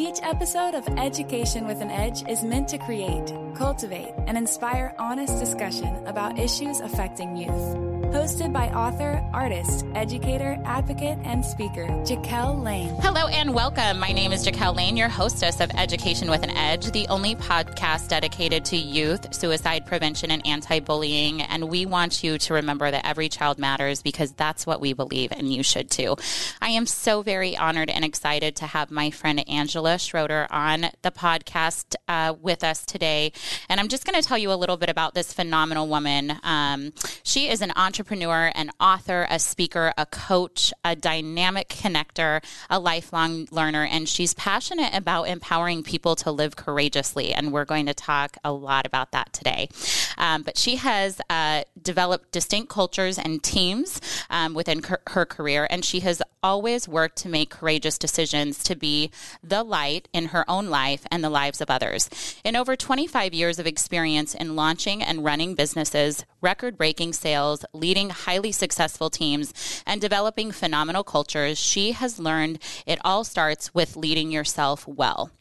Each episode of Education with an Edge is meant to create, cultivate, and inspire honest discussion about issues affecting youth. Hosted by author, artist, educator, advocate, and speaker, Jaquel Lane. Hello and welcome. My name is Jaquel Lane, your hostess of Education with an Edge, the only podcast dedicated to youth, suicide prevention, and anti bullying. And we want you to remember that every child matters because that's what we believe, and you should too. I am so very honored and excited to have my friend Angela Schroeder on the podcast uh, with us today. And I'm just going to tell you a little bit about this phenomenal woman. Um, she is an entrepreneur entrepreneur, an author, a speaker, a coach, a dynamic connector, a lifelong learner, and she's passionate about empowering people to live courageously. And we're going to talk a lot about that today. Um, but she has uh, developed distinct cultures and teams um, within her, her career, and she has always worked to make courageous decisions to be the light in her own life and the lives of others. In over 25 years of experience in launching and running businesses, record breaking sales, leading highly successful teams, and developing phenomenal cultures, she has learned it all starts with leading yourself well.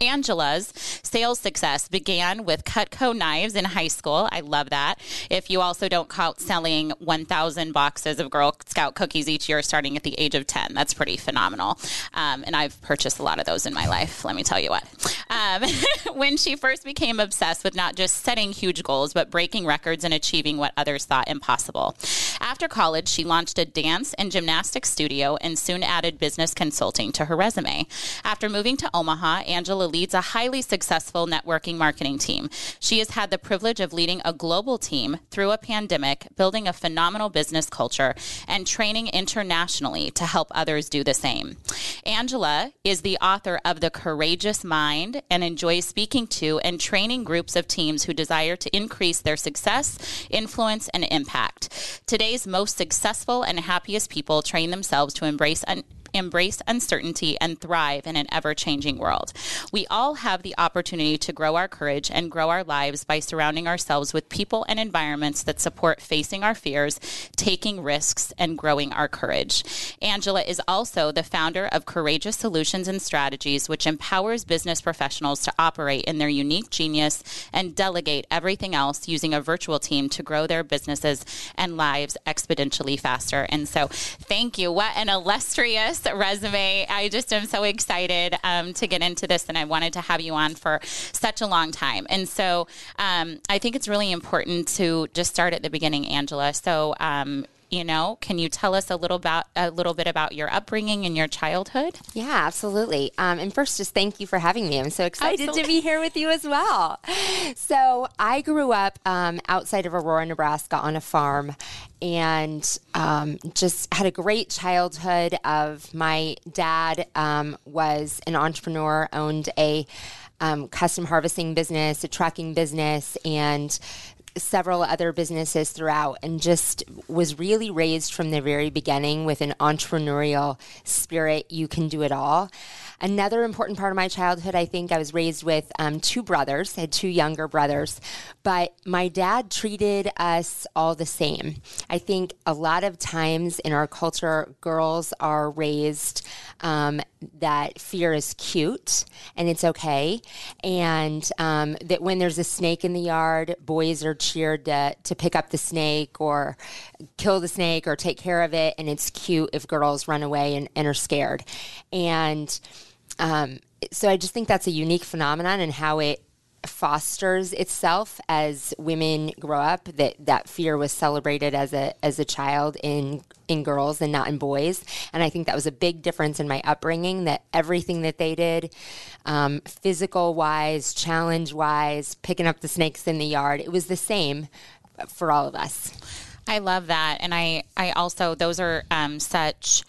Angela's sales success began with Cutco knives in high school. I love that. If you also don't count selling 1,000 boxes of Girl Scout cookies each year starting at the age of 10, that's pretty phenomenal. Um, and I've purchased a lot of those in my life, let me tell you what. Um, when she first became obsessed with not just setting huge goals, but breaking records and achieving what others thought impossible. After college, she launched a dance and gymnastics studio and soon added business consulting to her resume. After moving to Omaha, Angela leads a highly successful networking marketing team. She has had the privilege of leading a global team through a pandemic, building a phenomenal business culture, and training internationally to help others do the same. Angela is the author of The Courageous Mind and enjoys speaking to and training groups of teams who desire to increase their success, influence, and impact. Today's most successful and happiest people train themselves to embrace an embrace uncertainty, and thrive in an ever changing world. We all have the opportunity to grow our courage and grow our lives by surrounding ourselves with people and environments that support facing our fears, taking risks, and growing our courage. Angela is also the founder of Courageous Solutions and Strategies, which empowers business professionals to operate in their unique genius and delegate everything else using a virtual team to grow their businesses and lives exponentially faster. And so, thank you. What an illustrious resume. I just am so excited um, to get into this, and I wanted to have you on for such a long time. And so um, I think it's really important to just start at the beginning, Angela. So, um, you know can you tell us a little about a little bit about your upbringing and your childhood? Yeah absolutely. Um, and first just thank you for having me. I'm so excited absolutely. to be here with you as well. So i grew up um, outside of aurora nebraska on a farm and um, just had a great childhood of my dad um, was an entrepreneur owned a um, custom harvesting business, a trucking business, and several other businesses throughout and just was really raised from the very beginning with an entrepreneurial spirit. You can do it all. Another important part of my childhood, I think I was raised with um, two brothers. I had two younger brothers, but my dad treated us all the same. I think a lot of times in our culture, girls are raised um, that fear is cute and it's okay, and um, that when there's a snake in the yard, boys are cheered to, to pick up the snake or kill the snake or take care of it, and it's cute if girls run away and, and are scared. And um, so I just think that's a unique phenomenon and how it fosters itself as women grow up that that fear was celebrated as a as a child in in girls and not in boys. And i think that was a big difference in my upbringing that everything that they did um, physical wise challenge wise picking up the snakes in the yard it was the same for all of us. I love that. And i i also those are um, such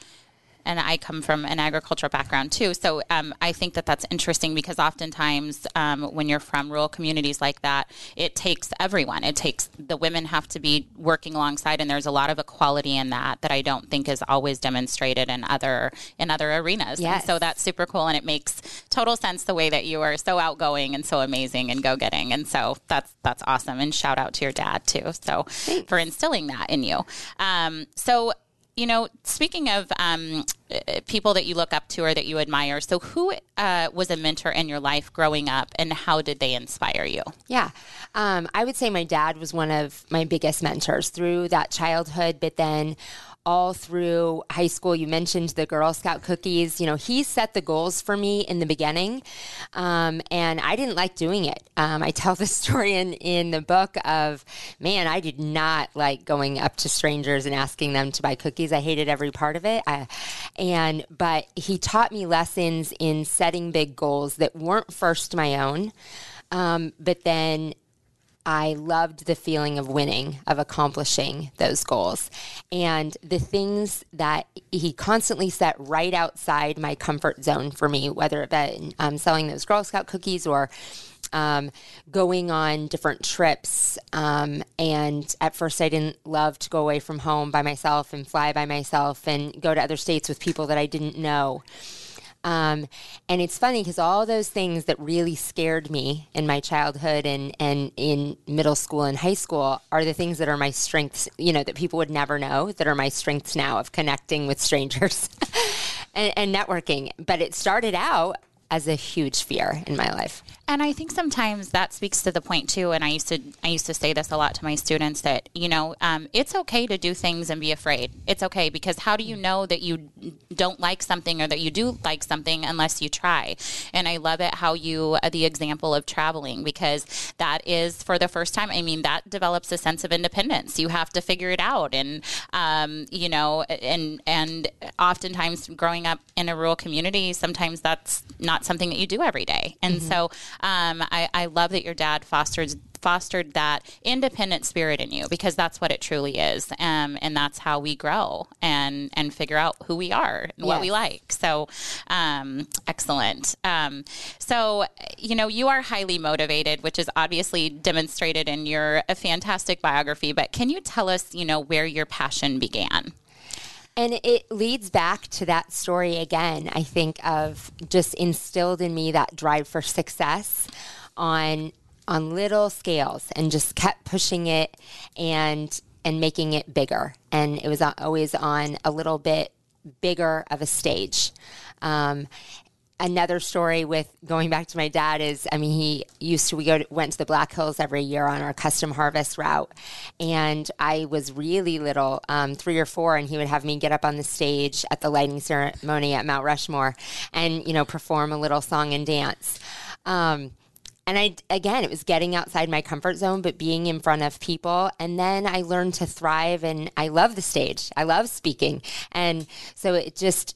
and I come from an agricultural background too. So um, I think that that's interesting because oftentimes um, when you're from rural communities like that, it takes everyone. It takes the women have to be working alongside, and there's a lot of equality in that that I don't think is always demonstrated in other in other arenas. Yes. And so that's super cool, and it makes total sense the way that you are so outgoing and so amazing and go getting, and so that's that's awesome. And shout out to your dad too. So Thanks. for instilling that in you. Um, so you know, speaking of um, people that you look up to or that you admire, so who uh, was a mentor in your life growing up and how did they inspire you? Yeah. Um, I would say my dad was one of my biggest mentors through that childhood, but then all through high school. You mentioned the Girl Scout cookies. You know, he set the goals for me in the beginning, um, and I didn't like doing it. Um, I tell the story in, in the book of, man, I did not like going up to strangers and asking them to buy cookies. I hated every part of it. I, and, but he taught me lessons in setting big goals that weren't first my own. Um, but then I loved the feeling of winning, of accomplishing those goals. And the things that he constantly set right outside my comfort zone for me, whether it be um, selling those Girl Scout cookies or um, going on different trips. Um, and at first, I didn't love to go away from home by myself and fly by myself and go to other states with people that I didn't know. Um, and it's funny because all those things that really scared me in my childhood and, and in middle school and high school are the things that are my strengths, you know, that people would never know that are my strengths now of connecting with strangers and, and networking. But it started out as a huge fear in my life. And I think sometimes that speaks to the point too. And I used to I used to say this a lot to my students that you know um, it's okay to do things and be afraid. It's okay because how do you know that you don't like something or that you do like something unless you try? And I love it how you uh, the example of traveling because that is for the first time. I mean that develops a sense of independence. You have to figure it out, and um, you know, and and oftentimes growing up in a rural community, sometimes that's not something that you do every day. And mm-hmm. so um, I, I love that your dad fostered fostered that independent spirit in you because that's what it truly is. Um, and that's how we grow and and figure out who we are and yes. what we like. So um, excellent. Um, so you know you are highly motivated which is obviously demonstrated in your a fantastic biography but can you tell us you know where your passion began and it leads back to that story again, I think, of just instilled in me that drive for success on on little scales and just kept pushing it and and making it bigger. And it was always on a little bit bigger of a stage. Um, another story with going back to my dad is I mean he used to we go to, went to the Black Hills every year on our custom harvest route. And I was really little um, three or four and he would have me get up on the stage at the lighting ceremony at Mount Rushmore and you know perform a little song and dance. Um, and I again it was getting outside my comfort zone but being in front of people. And then I learned to thrive and I love the stage. I love speaking. And so it just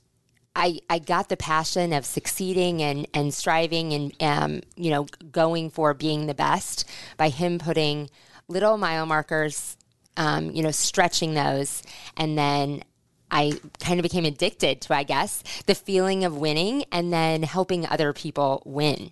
I, I got the passion of succeeding and, and striving and um, you know going for being the best by him putting little mile markers um, you know stretching those. And then I kind of became addicted to I guess the feeling of winning and then helping other people win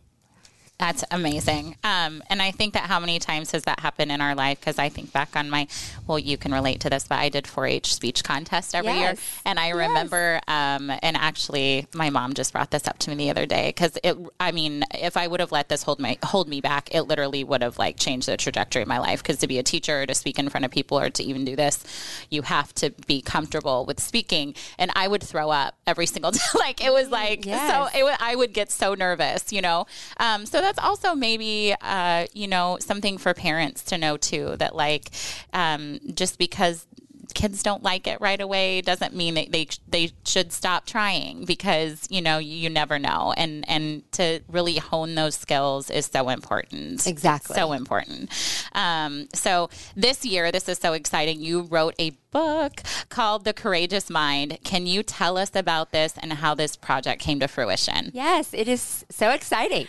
that's amazing. Um, and I think that how many times has that happened in our life? Because I think back on my, well, you can relate to this, but I did 4 H speech contest every yes. year. And I remember, yes. um, and actually, my mom just brought this up to me the other day because it, I mean, if I would have let this hold, my, hold me back, it literally would have like changed the trajectory of my life. Because to be a teacher, or to speak in front of people, or to even do this, you have to be comfortable with speaking. And I would throw up every single time. like, it was like, yes. so it, I would get so nervous, you know? Um, so that's also maybe uh, you know something for parents to know too that like um, just because kids don't like it right away doesn't mean that they they should stop trying because you know you never know. And and to really hone those skills is so important. Exactly. So important. Um, so this year this is so exciting. You wrote a book called The Courageous Mind. Can you tell us about this and how this project came to fruition? Yes, it is so exciting.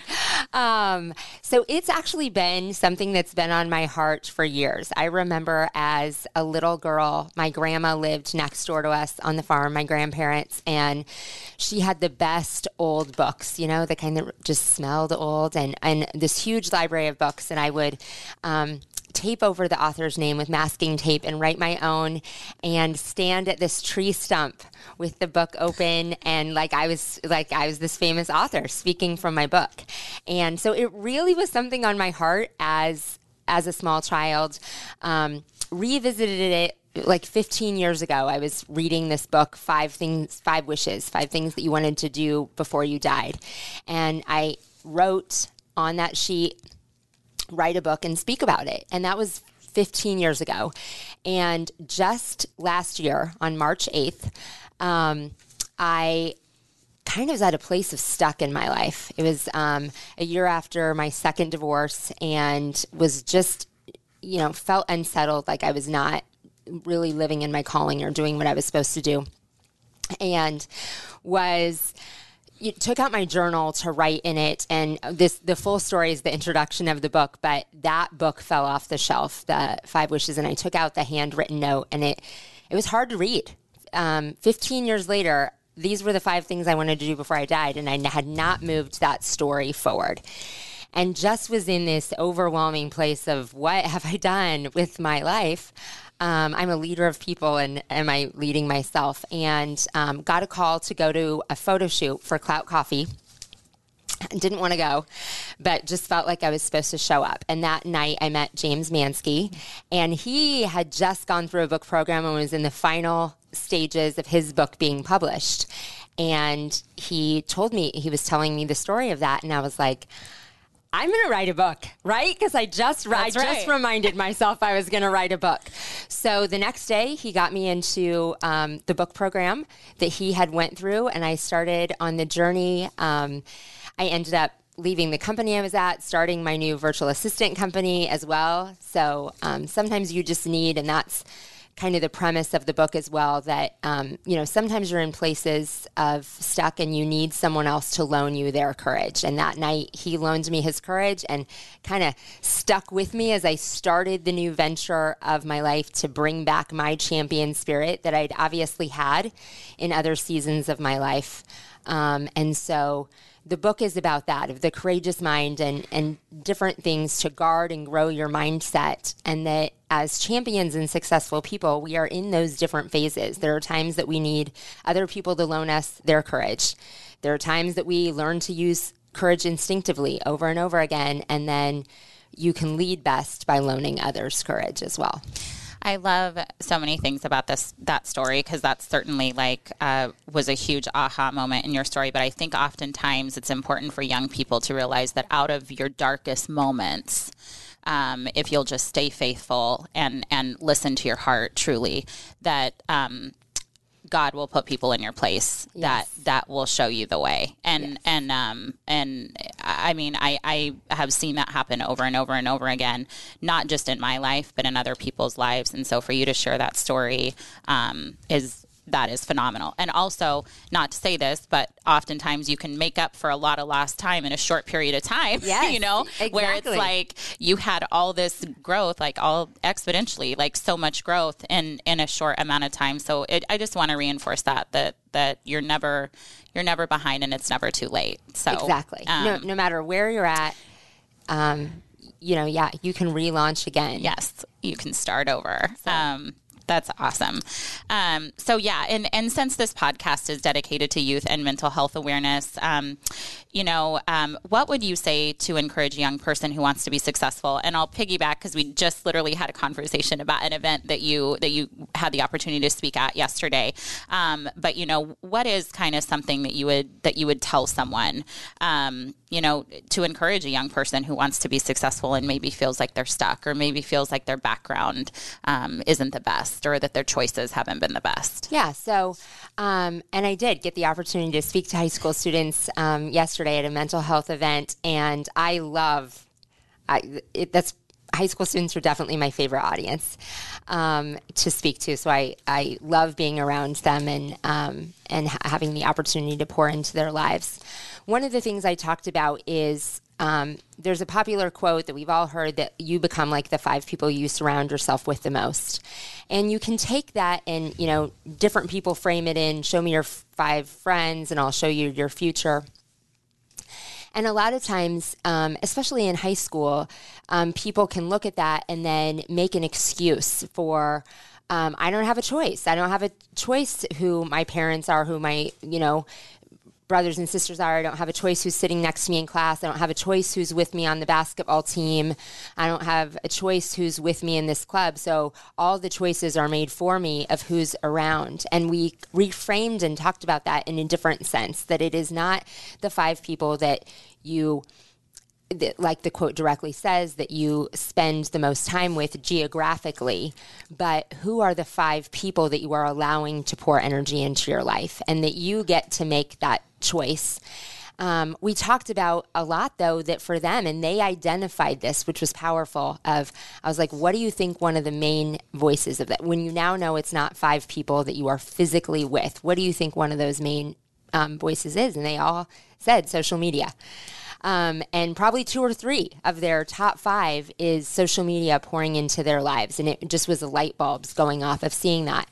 Um, so it's actually been something that's been on my heart for years. I remember as a little girl, my grandma lived next door to us on the farm, my grandparents, and she had the best old books, you know, the kind that just smelled old and, and this huge library of books. And I would, um, tape over the author's name with masking tape and write my own and stand at this tree stump with the book open and like I was like I was this famous author speaking from my book. And so it really was something on my heart as as a small child. Um, revisited it like 15 years ago. I was reading this book, Five Things, Five Wishes, Five Things That You Wanted to Do Before You Died. And I wrote on that sheet, write a book and speak about it. And that was 15 years ago. And just last year, on March 8th, um, I kind of was at a place of stuck in my life. It was um, a year after my second divorce and was just, you know, felt unsettled, like I was not really living in my calling or doing what I was supposed to do. And was took out my journal to write in it and this the full story is the introduction of the book but that book fell off the shelf the five wishes and i took out the handwritten note and it it was hard to read. Um, 15 years later these were the five things i wanted to do before i died and i had not moved that story forward. And just was in this overwhelming place of what have i done with my life um, I'm a leader of people and am I leading myself? And um, got a call to go to a photo shoot for Clout Coffee. Didn't want to go, but just felt like I was supposed to show up. And that night I met James Mansky, and he had just gone through a book program and was in the final stages of his book being published. And he told me, he was telling me the story of that. And I was like, I'm going to write a book, right? Because I just I right. just reminded myself I was going to write a book. So the next day, he got me into um, the book program that he had went through, and I started on the journey. Um, I ended up leaving the company I was at, starting my new virtual assistant company as well. So um, sometimes you just need, and that's kind of the premise of the book as well that um, you know sometimes you're in places of stuck and you need someone else to loan you their courage. And that night he loaned me his courage and kind of stuck with me as i started the new venture of my life to bring back my champion spirit that i'd obviously had in other seasons of my life. Um, and so the book is about that of the courageous mind and, and different things to guard and grow your mindset. And that as champions and successful people, we are in those different phases. There are times that we need other people to loan us their courage. There are times that we learn to use courage instinctively over and over again. And then you can lead best by loaning others courage as well. I love so many things about this that story because that's certainly like uh, was a huge aha moment in your story. But I think oftentimes it's important for young people to realize that out of your darkest moments. Um, if you'll just stay faithful and and listen to your heart truly, that um, God will put people in your place yes. that that will show you the way. And yes. and um and I mean I I have seen that happen over and over and over again, not just in my life but in other people's lives. And so for you to share that story um, is that is phenomenal. And also, not to say this, but oftentimes you can make up for a lot of lost time in a short period of time. Yes, you know, exactly. where it's like you had all this growth, like all exponentially, like so much growth in in a short amount of time. So it, I just want to reinforce that that that you're never you're never behind and it's never too late. So exactly, um, no, no matter where you're at. Um, you know, yeah, you can relaunch again. Yes, you can start over. So. Um, that's awesome. Um, so yeah, and and since this podcast is dedicated to youth and mental health awareness, um, you know, um, what would you say to encourage a young person who wants to be successful? And I'll piggyback because we just literally had a conversation about an event that you that you had the opportunity to speak at yesterday. Um, but you know, what is kind of something that you would that you would tell someone? Um, you know, to encourage a young person who wants to be successful and maybe feels like they're stuck or maybe feels like their background um, isn't the best or that their choices haven't been the best. Yeah. So, um, and I did get the opportunity to speak to high school students um, yesterday at a mental health event, and I love. I, it, that's high school students are definitely my favorite audience um, to speak to. So I, I love being around them and um, and ha- having the opportunity to pour into their lives. One of the things I talked about is um, there's a popular quote that we've all heard that you become like the five people you surround yourself with the most. And you can take that and, you know, different people frame it in show me your five friends and I'll show you your future. And a lot of times, um, especially in high school, um, people can look at that and then make an excuse for. Um, I don't have a choice. I don't have a choice who my parents are, who my, you know, brothers and sisters are. I don't have a choice who's sitting next to me in class. I don't have a choice who's with me on the basketball team. I don't have a choice who's with me in this club. So all the choices are made for me of who's around. And we reframed and talked about that in a different sense that it is not the five people that you like the quote directly says, that you spend the most time with geographically, but who are the five people that you are allowing to pour energy into your life and that you get to make that choice. Um, we talked about a lot though that for them and they identified this which was powerful of i was like what do you think one of the main voices of that when you now know it's not five people that you are physically with what do you think one of those main um, voices is and they all said social media um, and probably two or three of their top five is social media pouring into their lives. And it just was the light bulbs going off of seeing that.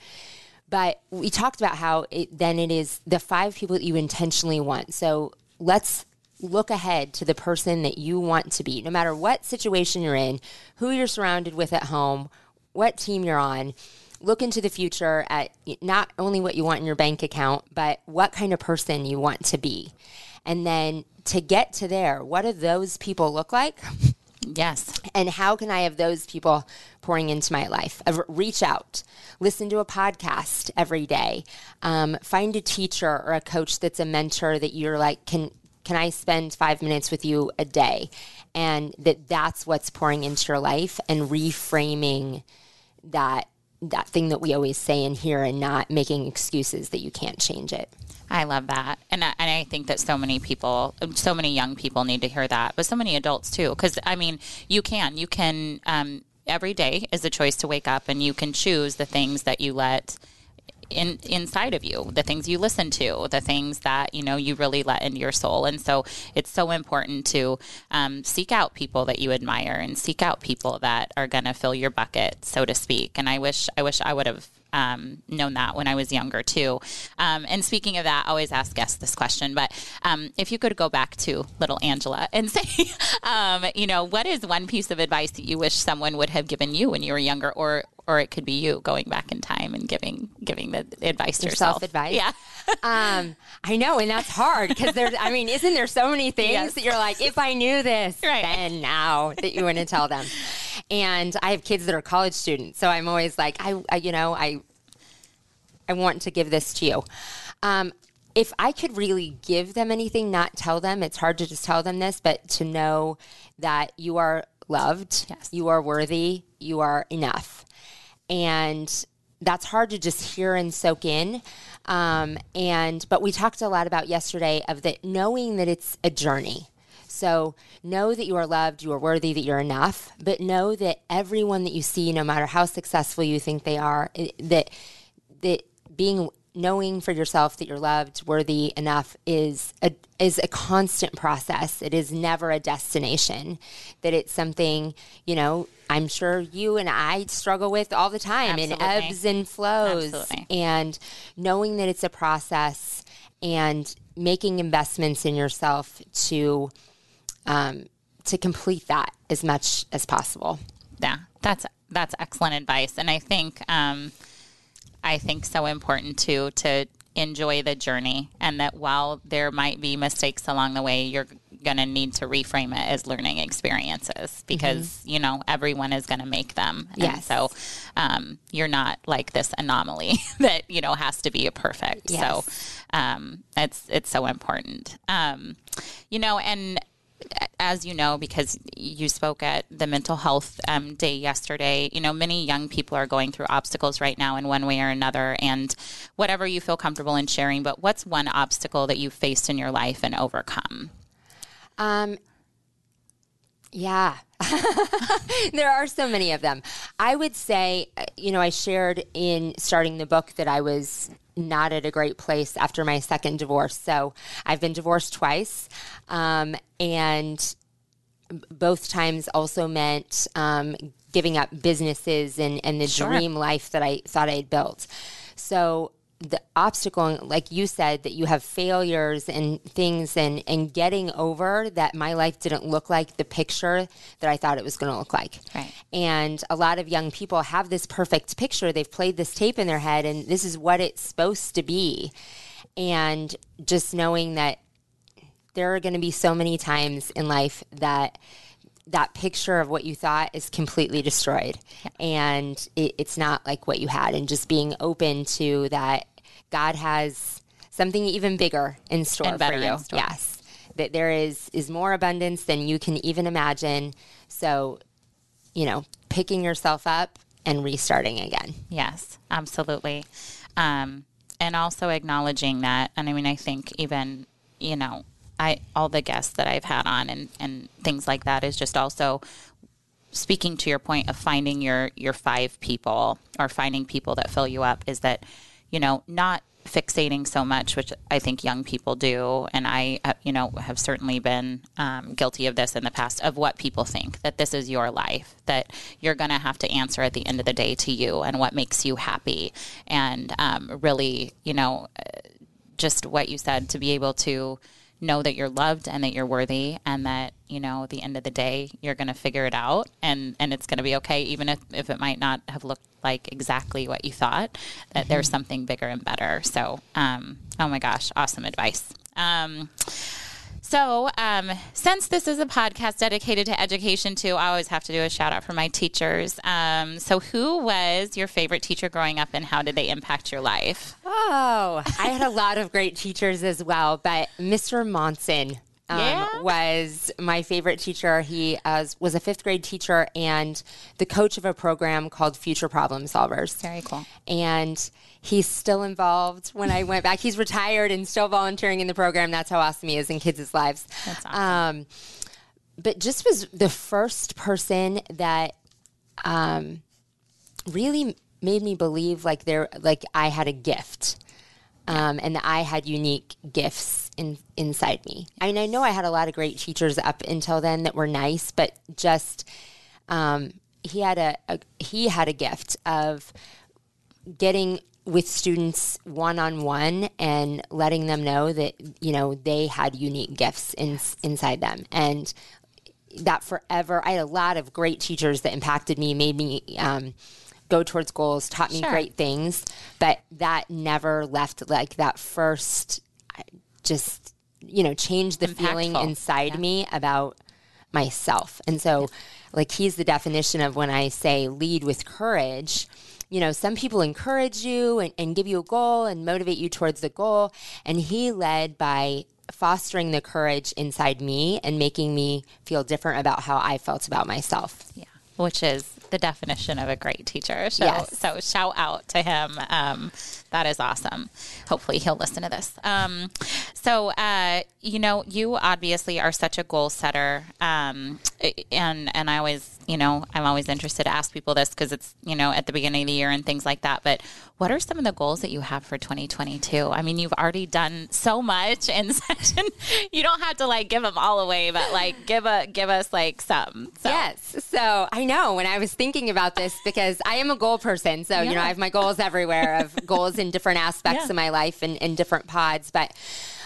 But we talked about how it, then it is the five people that you intentionally want. So let's look ahead to the person that you want to be, no matter what situation you're in, who you're surrounded with at home, what team you're on. Look into the future at not only what you want in your bank account, but what kind of person you want to be. And then to get to there, what do those people look like? Yes. And how can I have those people pouring into my life? Reach out, listen to a podcast every day, um, find a teacher or a coach that's a mentor that you're like, can can I spend five minutes with you a day? And that that's what's pouring into your life and reframing that that thing that we always say in here and not making excuses that you can't change it. I love that. And I, and I think that so many people, so many young people need to hear that, but so many adults too. Because, I mean, you can, you can, um, every day is a choice to wake up and you can choose the things that you let in inside of you the things you listen to the things that you know you really let into your soul and so it's so important to um, seek out people that you admire and seek out people that are going to fill your bucket so to speak and i wish i wish i would have um, known that when I was younger too. Um, and speaking of that, I always ask guests this question, but um, if you could go back to little Angela and say, um, you know, what is one piece of advice that you wish someone would have given you when you were younger, or or it could be you going back in time and giving giving the advice to yourself. advice. Yeah. um, I know, and that's hard because there's. I mean, isn't there so many things yes. that you're like, if I knew this, right. then now that you want to tell them. And I have kids that are college students, so I'm always like, I, I you know, I, I want to give this to you. Um, if I could really give them anything, not tell them, it's hard to just tell them this, but to know that you are loved, yes. you are worthy, you are enough. And that's hard to just hear and soak in. Um, and but we talked a lot about yesterday of that knowing that it's a journey. So know that you are loved, you are worthy, that you're enough, but know that everyone that you see, no matter how successful you think they are, that that being knowing for yourself that you're loved, worthy enough is a is a constant process. It is never a destination. That it's something, you know, I'm sure you and I struggle with all the time Absolutely. in ebbs and flows. Absolutely. And knowing that it's a process and making investments in yourself to um, to complete that as much as possible. Yeah, that's that's excellent advice, and I think um, I think so important too to enjoy the journey, and that while there might be mistakes along the way, you're going to need to reframe it as learning experiences because mm-hmm. you know everyone is going to make them. Yes. And so um, you're not like this anomaly that you know has to be a perfect. Yes. So um, it's it's so important. Um, you know, and as you know, because you spoke at the mental health um, day yesterday, you know, many young people are going through obstacles right now in one way or another, and whatever you feel comfortable in sharing. But what's one obstacle that you've faced in your life and overcome? Um, yeah, there are so many of them. I would say, uh, you know, I shared in starting the book that I was not at a great place after my second divorce. So I've been divorced twice. Um, and both times also meant um, giving up businesses and, and the sure. dream life that I thought I had built. So the obstacle, like you said, that you have failures and things and, and getting over that my life didn't look like the picture that I thought it was going to look like. Right. And a lot of young people have this perfect picture. They've played this tape in their head and this is what it's supposed to be. and just knowing that there are going to be so many times in life that that picture of what you thought is completely destroyed yeah. and it, it's not like what you had and just being open to that god has something even bigger in store for you. yes. That there is is more abundance than you can even imagine. So you know picking yourself up and restarting again. Yes absolutely. Um, and also acknowledging that and i mean i think even you know I all the guests that I've had on and and things like that is just also speaking to your point of finding your your five people or finding people that fill you up is that you know not fixating so much which i think young people do. And i uh, you know have certainly been um, guilty of this in the past of what people think that this is your life that you're going to have to answer at the end of the day to you and what makes you happy. And um, really you know uh, just what you said to be able to know that you're loved and that you're worthy and that you know at the end of the day you're going to figure it out and and it's going to be okay even if, if it might not have looked like exactly what you thought that mm-hmm. there's something bigger and better so um, oh my gosh awesome advice um, so, um, since this is a podcast dedicated to education too, I always have to do a shout out for my teachers. Um, so, who was your favorite teacher growing up, and how did they impact your life? Oh, I had a lot of great teachers as well, but Mr. Monson um, yeah. was my favorite teacher. He uh, was a fifth grade teacher and the coach of a program called Future Problem Solvers. Very cool. And he's still involved when I went back. He's retired and still volunteering in the program. That's how awesome he is in kids' lives. That's awesome. Um, but just was the first person that um, really made me believe like there like I had a gift um, and that I had unique gifts in, inside me. I mean, I know I had a lot of great teachers up until then that were nice, but just um, he had a, a he had a gift of getting with students one on one and letting them know that you know they had unique gifts in, inside them and that forever i had a lot of great teachers that impacted me made me um, go towards goals, taught me sure. great things, but that never left like that first just you know, change the Impactful. feeling inside yeah. me about myself. And so like he's the definition of when I say lead with courage you know, some people encourage you and, and, give you a goal and motivate you towards the goal. And he led by fostering the courage inside me and making me feel different about how I felt about myself. Yeah, which is the definition of a great teacher. So, yes. so shout out to him. Um, that is awesome. Hopefully, he'll listen to this. Um, so, uh, you know, you obviously are such a goal setter, um, and and I always, you know, I'm always interested to ask people this because it's you know at the beginning of the year and things like that. But what are some of the goals that you have for 2022? I mean, you've already done so much in an, you don't have to like give them all away, but like give a give us like some. So. Yes. So I know when I was thinking about this because I am a goal person, so yeah. you know I have my goals everywhere of goals in different aspects yeah. of my life and in different pods. But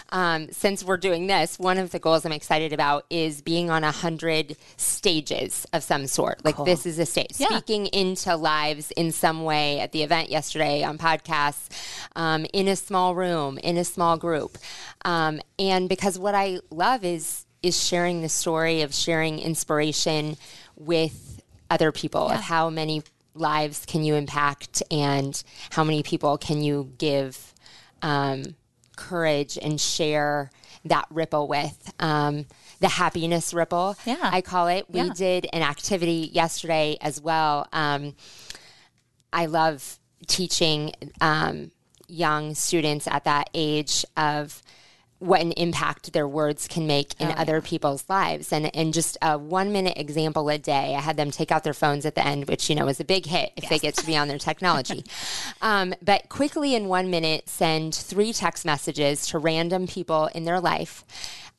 um, since we're doing this, one of the goals I'm excited about is being on a hundred stages of some sort. Like cool. this is a stage, yeah. speaking into lives in some way at the event yesterday on podcasts, um, in a small room, in a small group, um, and because what I love is is sharing the story of sharing inspiration with other people yeah. of how many lives can you impact and how many people can you give um, courage and share that ripple with. Um, the happiness ripple, yeah. I call it. We yeah. did an activity yesterday as well. Um, I love teaching um, young students at that age of what an impact their words can make in oh, other yeah. people's lives. And and just a one minute example a day, I had them take out their phones at the end, which you know is a big hit if yes. they get to be on their technology. um, but quickly in one minute, send three text messages to random people in their life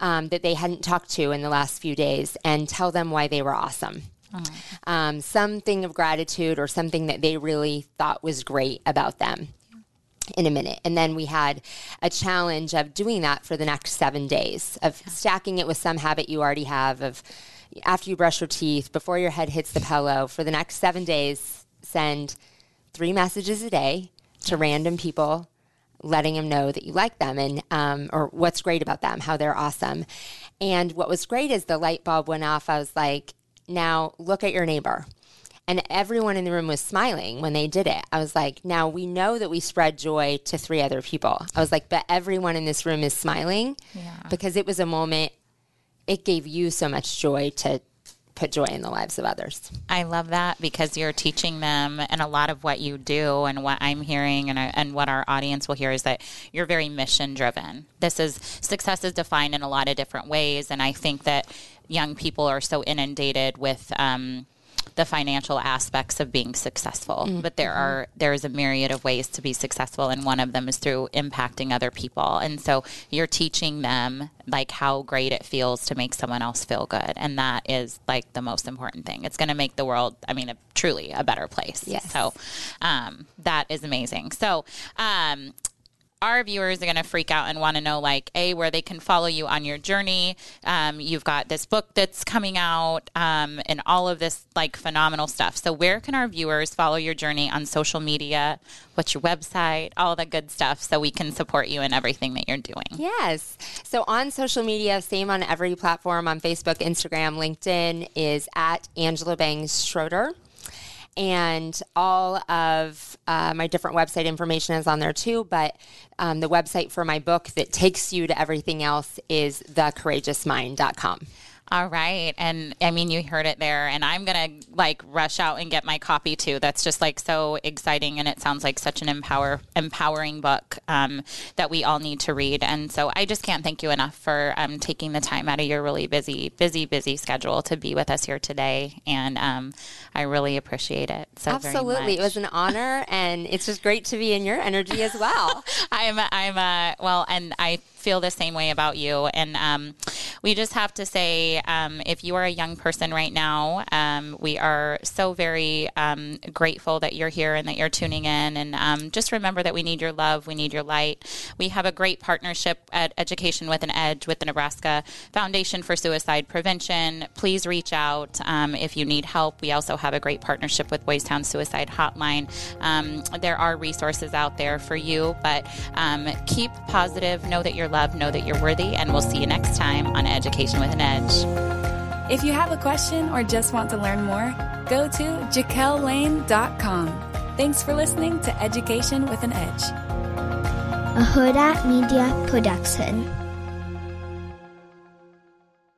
um, that they hadn't talked to in the last few days, and tell them why they were awesome. Oh. Um, something of gratitude or something that they really thought was great about them in a minute. And then we had a challenge of doing that for the next seven days, of stacking it with some habit you already have, of after you brush your teeth, before your head hits the pillow, for the next seven days, send three messages a day to random people letting them know that you like them and um, or what's great about them, how they're awesome. And what was great is the light bulb went off. I was like, now look at your neighbor. And everyone in the room was smiling when they did it. I was like, now we know that we spread joy to three other people. I was like, but everyone in this room is smiling yeah. because it was a moment, it gave you so much joy to put joy in the lives of others. I love that because you're teaching them, and a lot of what you do, and what I'm hearing, and, and what our audience will hear is that you're very mission driven. This is success is defined in a lot of different ways, and I think that young people are so inundated with. Um, the financial aspects of being successful mm-hmm. but there are there is a myriad of ways to be successful and one of them is through impacting other people and so you're teaching them like how great it feels to make someone else feel good and that is like the most important thing it's going to make the world i mean a, truly a better place yes. so um, that is amazing so um, our viewers are going to freak out and want to know like a where they can follow you on your journey. Um, you've got this book that's coming out um, and all of this like phenomenal stuff. So where can our viewers follow your journey on social media? What's your website? All the good stuff so we can support you in everything that you're doing. Yes. So on social media same on every platform on facebook instagram linkedin is at angela bangs schroeder and all of uh, my different website information is on there too. But um, the website for my book that takes you to everything else is thecourageousmind.com. All right. And I mean, you heard it there. And I'm going to like rush out and get my copy too. That's just like so exciting. And it sounds like such an empower, empowering book um, that we all need to read. And so I just can't thank you enough for um, taking the time out of your really busy, busy, busy schedule to be with us here today. And um, I really appreciate it. So Absolutely. It was an honor. and it's just great to be in your energy as well. I'm, I'm, uh, well, and I feel the same way about you. And um, we just have to say um, if you are a young person right now, um, we are so very um, grateful that you're here and that you're tuning in. And um, just remember that we need your love, we need your light. We have a great partnership at Education with an Edge with the Nebraska Foundation for Suicide Prevention. Please reach out um, if you need help. We also have a great partnership with Boys Town Suicide Hotline. there are resources out there for you, but keep positive. Know that you're loved, know that you're worthy, and we'll see you next time on Education with an Edge. If you have a question or just want to learn more, go to jakellane.com. Thanks for listening to Education with an Edge. A Huda Media Production.